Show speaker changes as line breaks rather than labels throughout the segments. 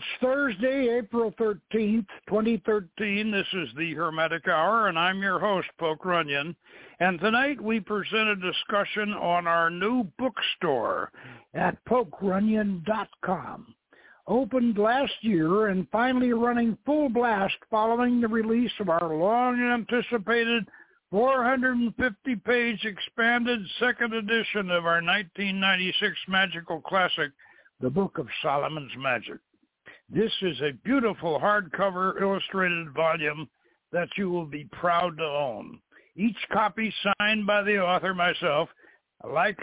It's Thursday, April 13th, 2013. This is the Hermetic Hour, and I'm your host, Poke Runyon. And tonight we present a discussion on our new bookstore at pokerunyon.com. Opened last year and finally running full blast following the release of our long-anticipated 450-page expanded second edition of our 1996 magical classic, The Book of Solomon's Magick. This is a beautiful hardcover illustrated volume that you will be proud to own. Each copy signed by the author, myself. Like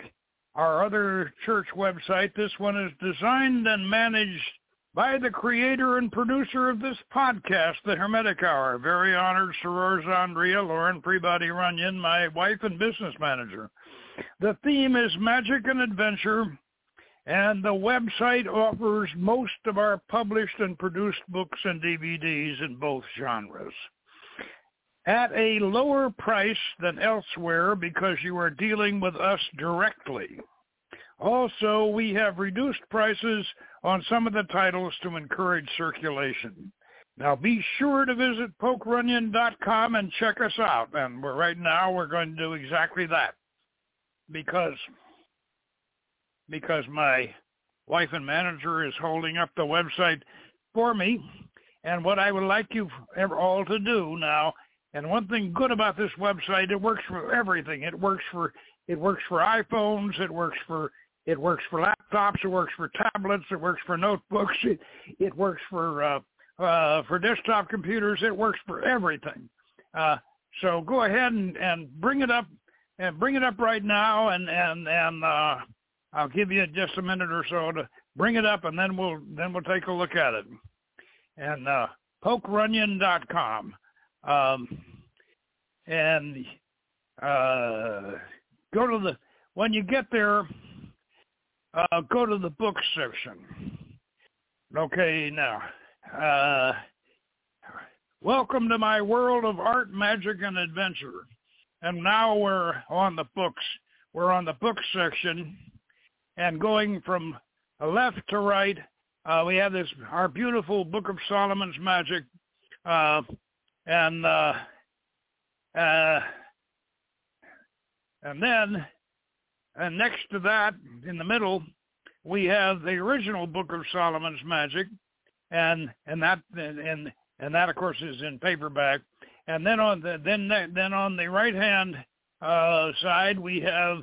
our other church website, this one is designed and managed by the creator and producer of this podcast, The Hermetic Hour. Very honored Soror Zandria, Lawren Freebody Runyon, my wife and business manager. The theme is magic and adventure and the website offers most of our published and produced books and DVDs in both genres at a lower price than elsewhere because you are dealing with us directly. Also, we have reduced prices on some of the titles to encourage circulation. Now be sure to visit pokerunyon.com and check us out. And right now we're going to do exactly that because because my wife and manager is holding up the website for me. And what I would like you all to do now, and one thing good about this website, it works for everything. It works for it works for iPhones. It works for it works for laptops. It works for tablets. It works for notebooks. It it works for uh, uh, for desktop computers. It works for everything. Uh, so go ahead and, and bring it up and bring it up right now and and and uh, I'll give you just a minute or so to bring it up, and then we'll then we'll take a look at it. And uh, pokerunyon.com, um, and uh, go to the when you get there, uh, go to the book section. Okay, now. Uh, welcome to my world of art, magic, and adventure. And now we're on the books. We're on the book section and going from left to right, uh, we have this our beautiful Book of Solomon's Magic, uh, and uh, uh, and then and next to that, in the middle, we have the original Book of Solomon's Magic, and and that and and that of course is in paperback. And then on the then then on the right hand uh, side we have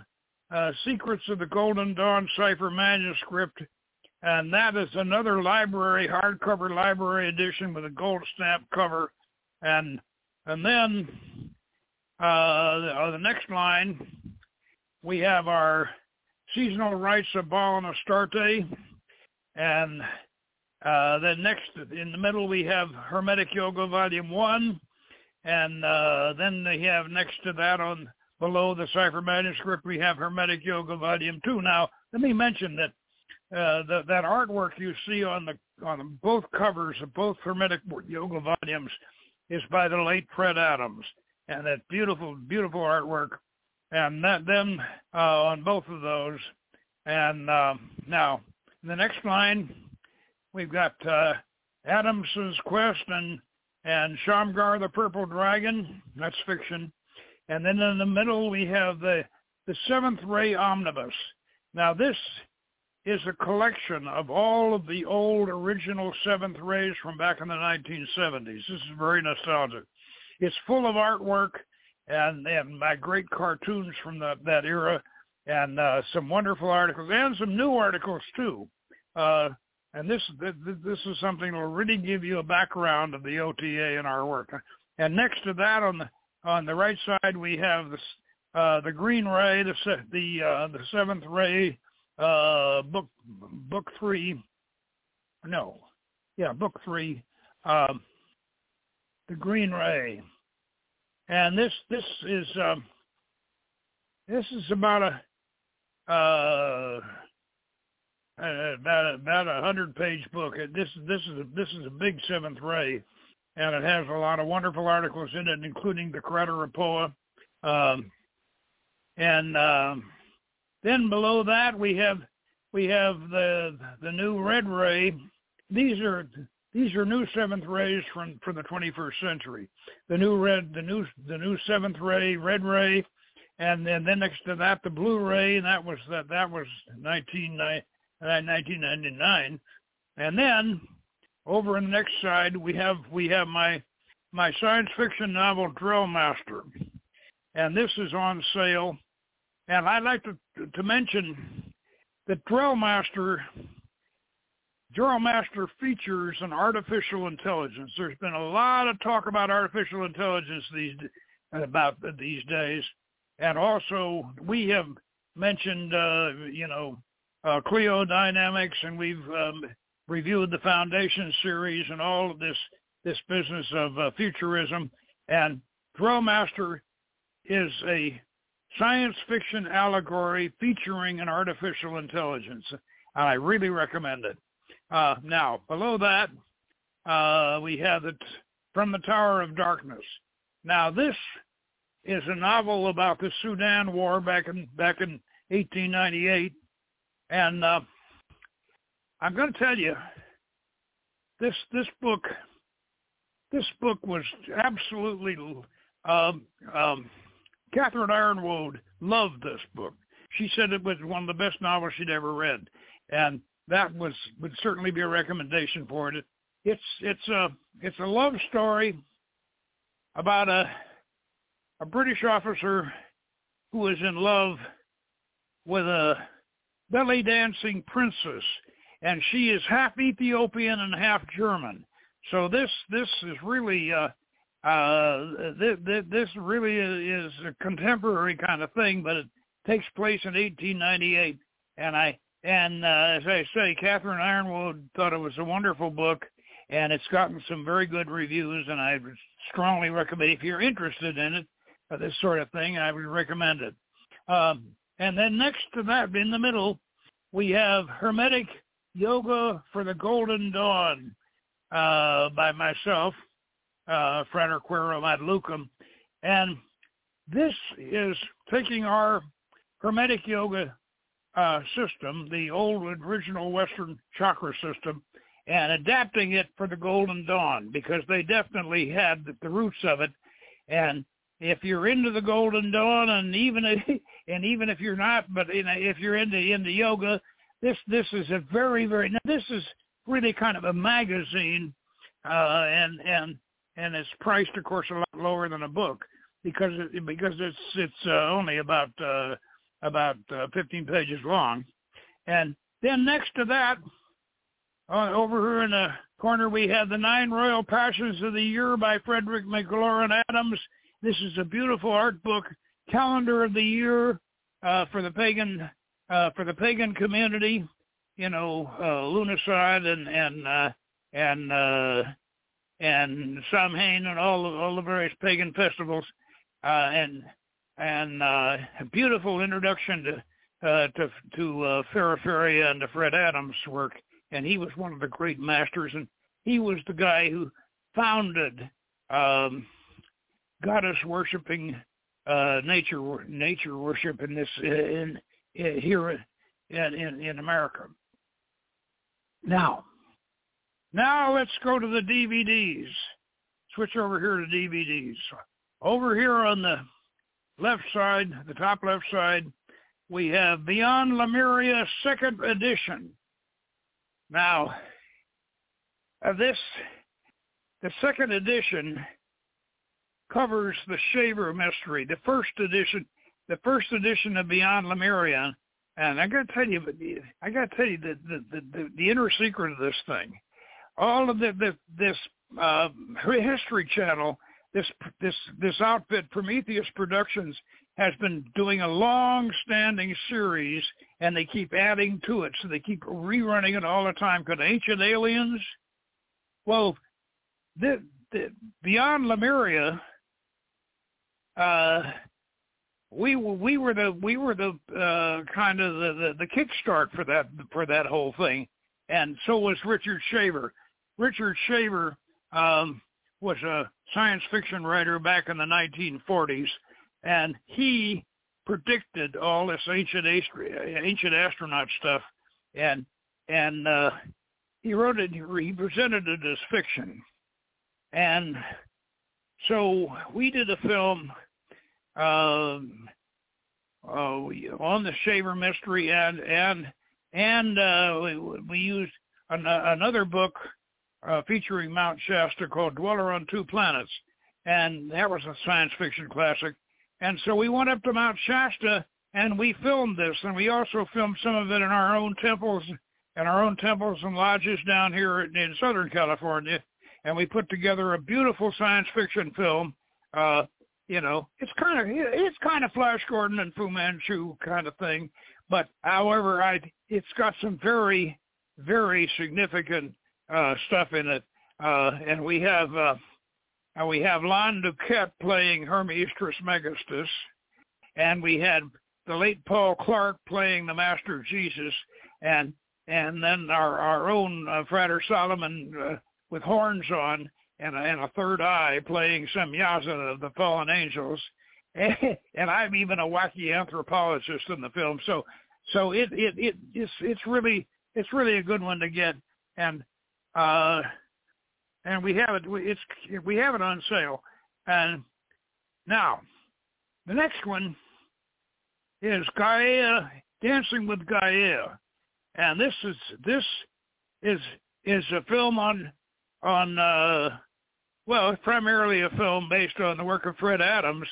uh, Secrets of the Golden Dawn Cipher Manuscript, and that is another library, hardcover library edition with a gold stamp cover. And and then uh, the, next line, we have our seasonal rites of Baal and Astarte, and uh, then next in the middle we have Hermetic Yoga Volume One, and uh, then they have next to that on below the cipher manuscript, we have Hermetic Yoga Volume 2. Now, let me mention that uh, the, that artwork you see on the on both covers of both Hermetic Yoga volumes is by the late Fred Adams, and that beautiful, beautiful artwork. And that them uh, on both of those. And uh, now, in the next line, we've got uh, Adams's Quest and and Shamgar the Purple Dragon. That's fiction. And then in the middle, we have the, the Seventh Ray Omnibus. Now, this is a collection of all of the old original Seventh Rays from back in the 1970s. This is very nostalgic. It's full of artwork and, and my great cartoons from the, that era and uh, some wonderful articles and some new articles too. Uh, and this this is something that will really give you a background of the OTA and our work. And next to that on the on the right side, we have the uh, the Green Ray, the the uh, the Seventh Ray, uh, book book three. No, yeah, book three, um, the Green Ray, and this this is um, this is about a uh, about a, about a hundred page book. This this is a, this is a big Seventh Ray and it has a lot of wonderful articles in it, including the Crater Um, and um, then below that we have we have the the new Red Ray, these are these are new seventh rays from from the 21st century. The new red, the new the new seventh ray, red ray, and then, then next to that the blue ray, and that was that that was 19, 1999, and then over on the next side we have we have my my science fiction novel Drill Master, and this is on sale. And I'd like to to mention that Drill Master Drill Master features an artificial intelligence. There's been a lot of talk about artificial intelligence these about these days, and also we have mentioned uh, you know uh, Dynamics, and we've um, reviewed the Foundation series and all of this this business of uh, futurism. And Drill Master is a science fiction allegory featuring an artificial intelligence. And I really recommend it. Uh, now, below that, uh, we have it from the Tower of Darkness. Now, this is a novel about the Sudan War back in back in 1898, and uh, I'm going to tell you this this book this book was absolutely um, um, Catherine Ironwood loved this book. She said it was one of the best novels she'd ever read, and that was would certainly be a recommendation for it. It's it's a it's a love story about a a British officer who is in love with a belly dancing princess, and she is half Ethiopian and half German. So this this is really uh, uh, this, this really is a contemporary kind of thing, but it takes place in 1898. And I and uh, as I say, Catherine Ironwood thought it was a wonderful book, and it's gotten some very good reviews. And I strongly recommend if you're interested in it, uh, this sort of thing, I would recommend it. Um, and then next to that, in the middle, we have Hermetic Yoga for the Golden Dawn uh, by myself, uh, Frater Quaero ad Lucem. And this is taking our Hermetic Yoga uh, system, the old original Western chakra system, and adapting it for the Golden Dawn because they definitely had the, roots of it. And if you're into the Golden Dawn, and even if, and even if you're not, but if you're into into yoga, this this is a very very now this is really kind of a magazine, uh, and and and it's priced, of course, a lot lower than a book because it, because it's it's uh, only about uh, about uh, 15 pages long, and then next to that, uh, over here in the corner, we have the Nine Royal Passions of the Year by Frederick McLaren Adams. This is a beautiful art book, calendar of the year uh, for the pagan uh, for the pagan community you know, uh, and and uh, and uh, and Samhain and all the, all the various pagan festivals, uh, and and uh, a beautiful introduction to uh, to to uh, and to Fred Adams' work, and he was one of the great masters, and he was the guy who founded um, goddess worshiping uh, nature nature worship in this in here in, in in America. Now, now let's go to the DVDs. Switch over here to DVDs. Over here on the left side, the top left side, we have Beyond Lemuria second edition. Now, uh, this, the second edition covers the Shaver mystery. The first edition, the first edition of Beyond Lemuria and I got to tell you, I got to tell you the, the the the inner secret of this thing. All of the, the this uh, History Channel, this this this outfit, Prometheus Productions, has been doing a long-standing series, and they keep adding to it. So they keep rerunning it all the time. Called Ancient Aliens. Well, the, the Beyond Lemuria. Uh, we we were the we were the uh, kind of the, the the kickstart for that for that whole thing, and so was Richard Shaver. Richard Shaver um, was a science fiction writer back in the 1940s, and he predicted all this ancient ancient astronaut stuff, and and uh, he wrote it. He presented it as fiction, and so we did a film um, uh, on the Shaver mystery, and and and uh, we, we used an, another book uh, featuring Mount Shasta called Dweller on Two Planets, and that was a science fiction classic. And so we went up to Mount Shasta and we filmed this, and we also filmed some of it in our own temples, in our own temples and lodges down here in Southern California, and we put together a beautiful science fiction film. Uh, you know, it's kind of it's kind of Flash Gordon and Fu Manchu kind of thing, but however, I it's got some very very significant uh, stuff in it, uh, and we have uh, we have Lon Duquette playing Hermes Trismegistus, and we had the late Paul Clark playing the Master Jesus, and and then our our own uh, Frater Solomon uh, with horns on and a, and a third eye playing some Semyaza of the fallen angels, and I'm even a wacky anthropologist in the film. So so it it it it's it's really it's really a good one to get, and uh, and we have it it's we have it on sale, and now the next one is Gaia Dancing with Gaia, and this is this is is a film on on uh, well, primarily a film based on the work of Fred Adams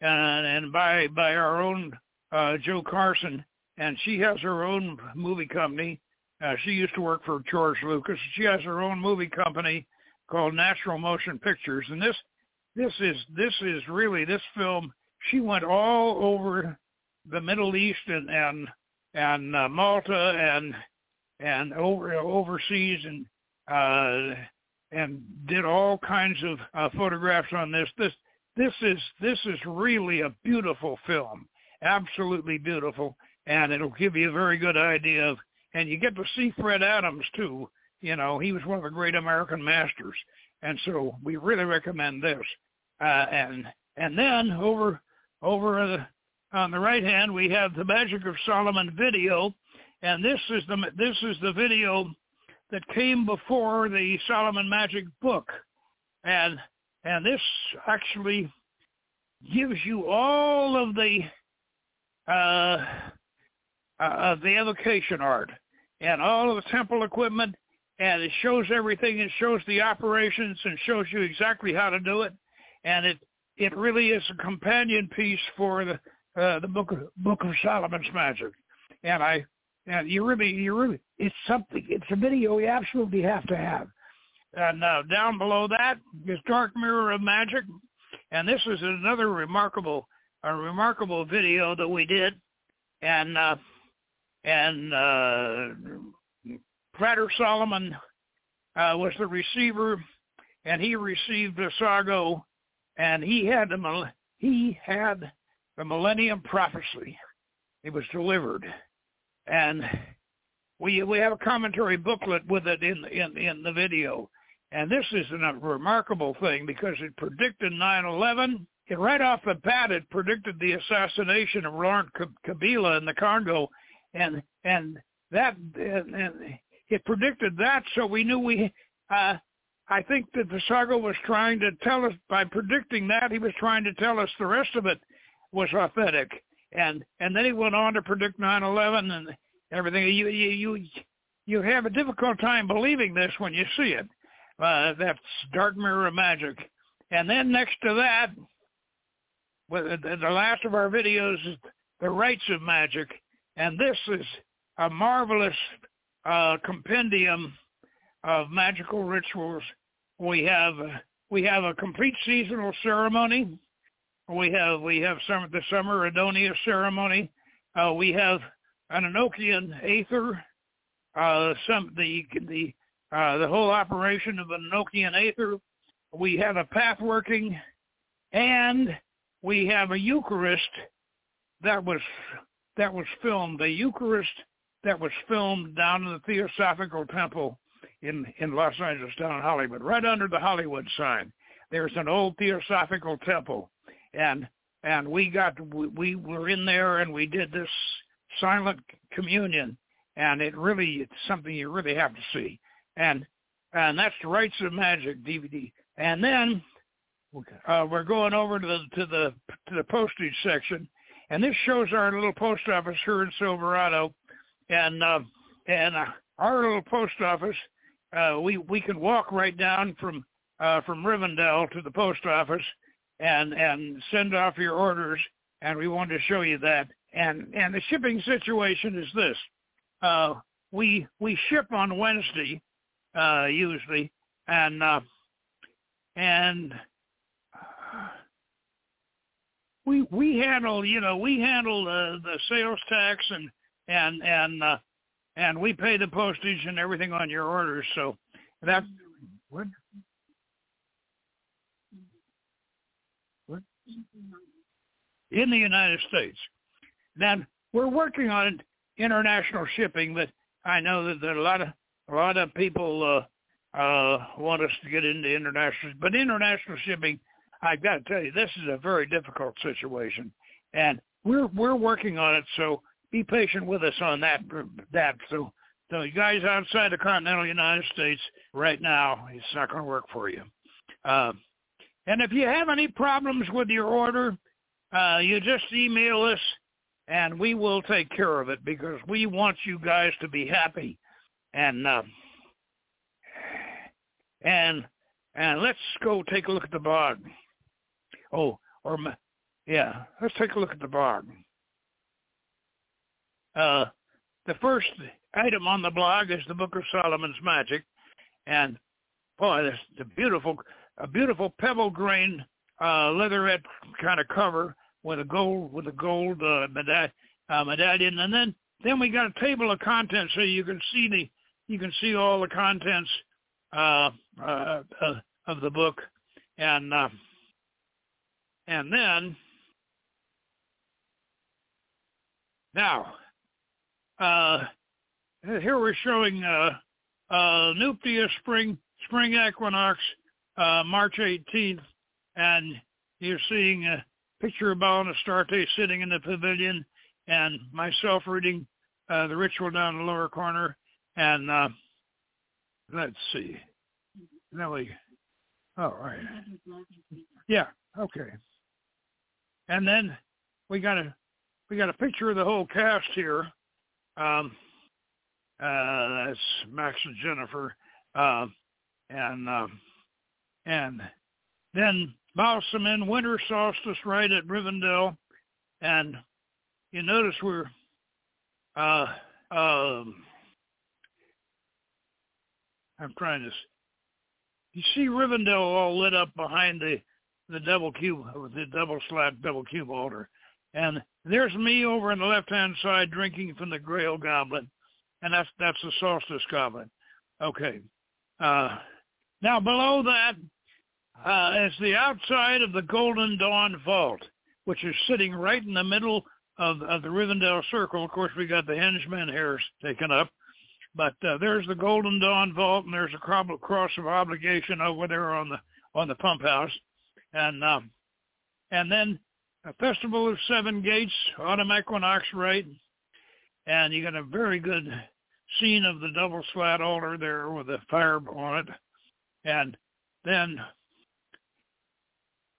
and and by by our own uh, Jo Carson, and she has her own movie company. Uh, she used to work for George Lucas. She has her own movie company called Natural Motion Pictures, and this this is this is really this film. She went all over the Middle East and and and uh, Malta and and over overseas and uh, and did all kinds of uh, photographs on this. This this is this is really a beautiful film, absolutely beautiful, and it'll give you a very good idea of. And you get to see Fred Adams too. You know, he was one of the great American masters, and so we really recommend this. Uh, and and then over over the on the right hand, we have the Magic of Solomon video, and this is the this is the video that came before the Solomon Magic book, and and this actually gives you all of the uh, uh, the evocation art and all of the temple equipment, and it shows everything. It shows the operations and shows you exactly how to do it, and it it really is a companion piece for the uh, the book of, book of Solomon's magic, and I and you really you really it's something it's a video you absolutely have to have. And uh, down below that is Dark Mirror of Magic, and this is another remarkable a remarkable video that we did, and uh, and uh, Frater Solomon uh, was the receiver, and he received the Sargo, and he had the he had the Millennium Prophecy. It was delivered, and we we have a commentary booklet with it in in in the video. And this is a remarkable thing because it predicted 9/11. It right off the bat it predicted the assassination of Laurent Kabila in the Congo, and and that and, and it predicted that, so we knew we. Uh, I think that the Sargo was trying to tell us by predicting that he was trying to tell us the rest of it was authentic. And and then he went on to predict 9/11 and everything. You you you you have a difficult time believing this when you see it. Uh, that's dark mirror magic. And then next to that, the last of our videos is the rites of magic, and this is a marvelous uh, compendium of magical rituals. We have we have a complete seasonal ceremony we have we have some the summer Adonia ceremony. Uh, we have an Enochian Aether. Uh, some the the uh, the whole operation of an Enochian Aether. We have a path working, and we have a Eucharist that was that was filmed. The Eucharist that was filmed down in the Theosophical Temple in in Los Angeles, down in Hollywood, right under the Hollywood sign. There's an old Theosophical Temple and and we got we were in there and we did this silent communion. And it really it's something you really have to see. And and that's the Rites of Magic DVD. And then uh, we're going over to the to the to the postage section, and this shows our little post office here in Silverado, and uh, and uh, our little post office, uh, we we can walk right down from uh, from Rivendell to the post office, and and send off your orders, and we wanted to show you that. And and the shipping situation is this: uh, we we ship on Wednesday uh, usually, and uh, and we we handle you know we handle the the sales tax and and and uh, and we pay the postage and everything on your orders. So that what what in the United States. Then we're working on international shipping, but I know that there are a lot of a lot of people uh, uh, want us to get into international, but international shipping I've got to tell you, this is a very difficult situation, and we're we're working on it. So be patient with us on that. That so so you guys outside the continental United States right now, it's not going to work for you. Uh, and if you have any problems with your order, uh, you just email us, and we will take care of it because we want you guys to be happy. And uh, and and let's go take a look at the blog. Oh, or yeah, let's take a look at the blog. Uh, the first item on the blog is the Book of Solomon's Magic, and boy, this the beautiful, a beautiful pebble grain uh, leatherette kind of cover with a gold with a gold uh, medall- uh, medallion, and then then we got a table of contents so you can see the you can see all the contents uh, uh, uh, of the book, and uh, and then, now, uh, here we're showing uh, uh, Nuptia spring spring equinox, uh, March 18th, and you're seeing a picture of Baal Astarte sitting in the pavilion, and myself reading uh, the ritual down in the lower corner, and uh, let's see, we, all right, yeah, okay. And then we got a we got a picture of the whole cast here. Um, uh, that's Max and Jennifer, uh, and uh, and then Balsam winter solstice right at Rivendell, and you notice we're uh, um, I'm trying to. You see Rivendell all lit up behind the the double cube, the double slat double cube altar. And there's me over on the left-hand side drinking from the Grail goblet, and that's that's the solstice goblet. Okay. Uh, now below that uh, is the outside of the Golden Dawn Vault, which is sitting right in the middle of, of the Rivendell Circle. Of course, we got the henchman hairs taken up, but uh, there's the Golden Dawn Vault, and there's a cross of obligation over there on the on the pump house. And um, and then a festival of seven gates, autumn equinox right, and you got a very good scene of the double slat altar there with a fire on it, and then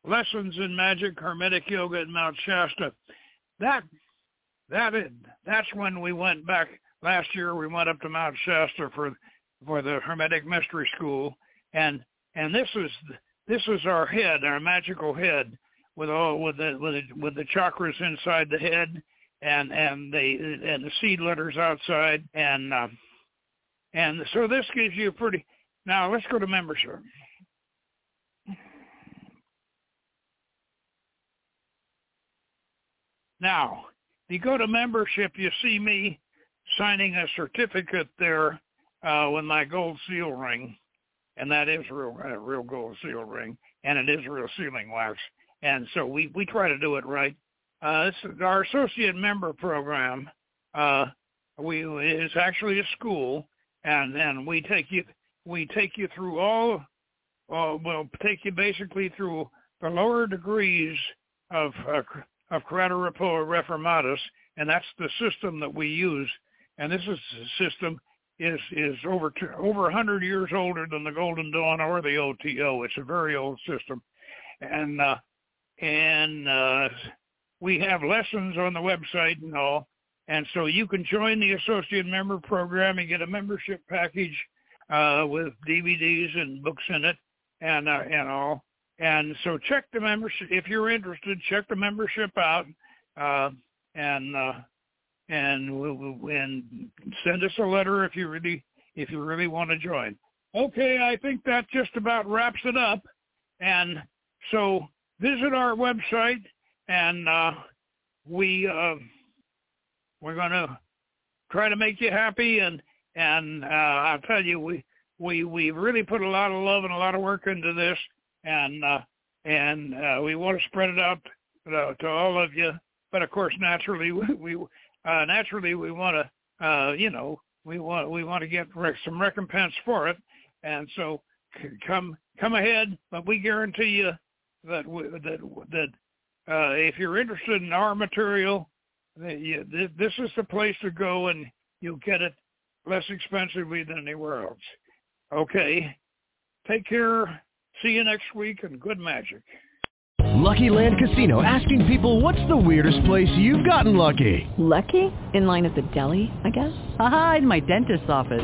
lessons in magic, hermetic yoga at Mount Shasta. That that is, that's when we went back last year. We went up to Mount Shasta for for the Hermetic Mystery School, and and this was this is our head, our magical head, with all with the with the, with the chakras inside the head, and and the and the seed letters outside, and uh, and so this gives you a pretty. Now let's go to membership. Now, if you go to membership, you see me signing a certificate there uh, with my gold seal ring and that is real uh, real gold seal ring, and it is real sealing wax. And so we we try to do it right. Uh, this is our associate member program. Uh, we is actually a school, and and we take you we take you through all. Uh, we'll take you basically through the lower degrees of uh, of Creator Reformatus, and that's the system that we use. And this is system is is over two, over a hundred years older than the Golden Dawn or the OTO. It's a very old system, and uh, and uh, we have lessons on the website and all. And so you can join the associate member program and get a membership package uh, with DVDs and books in it and uh, and all. And so check the membership if you're interested. Check the membership out uh, and uh, and we'll, and send us a letter if you really if you really want to join. Okay, I think that just about wraps it up. And so visit our website and uh, we uh, we're going to try to make you happy and and uh, I'll tell you we we we really put a lot of love and a lot of work into this and uh, and uh, we want to spread it out to, to all of you. But of course, naturally we, we uh, naturally we want to uh, you know we want we want to get rec- some recompense for it, and so come come ahead. But we guarantee you that we, that that uh, if you're interested in our material, you, this is the place to go, and you'll get it less expensively than anywhere else. Okay. Take care. See you next week, and good magic.
Lucky Land Casino asking people what's the weirdest place you've gotten lucky?
Lucky? In line at the deli, I guess?
Aha, in my dentist's office.